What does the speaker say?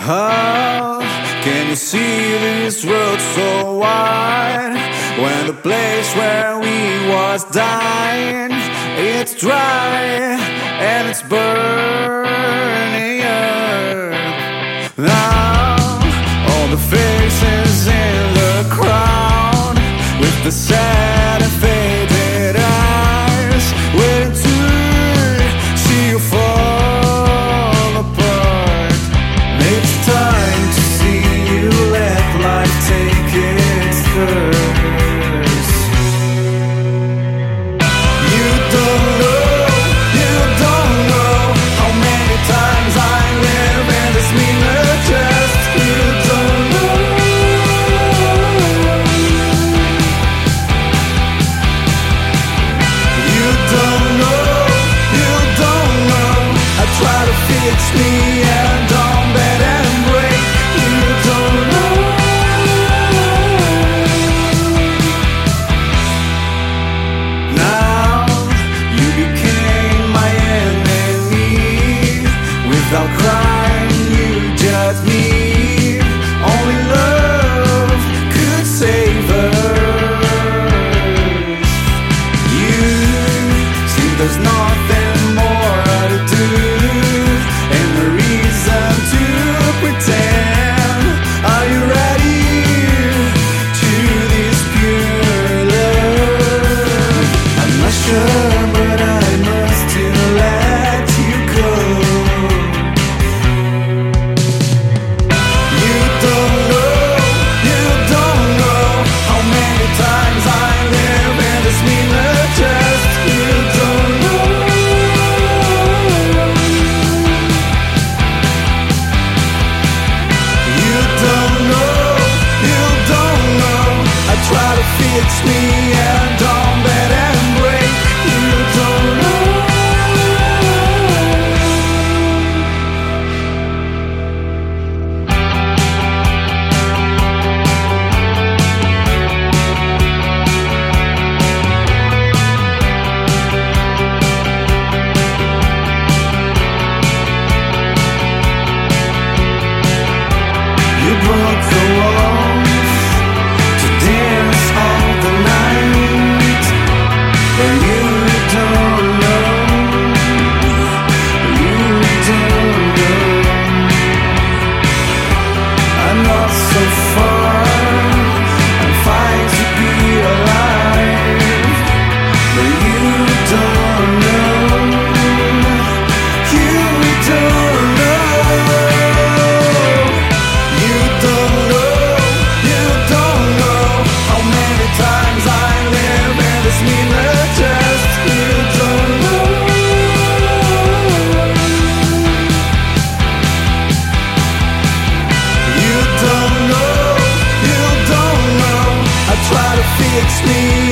Oh, can you see this road so wide? When the place where we was dying, it's dry and it's burning up. Now, all the faces in the crowd with the sad effect. touch me me. me.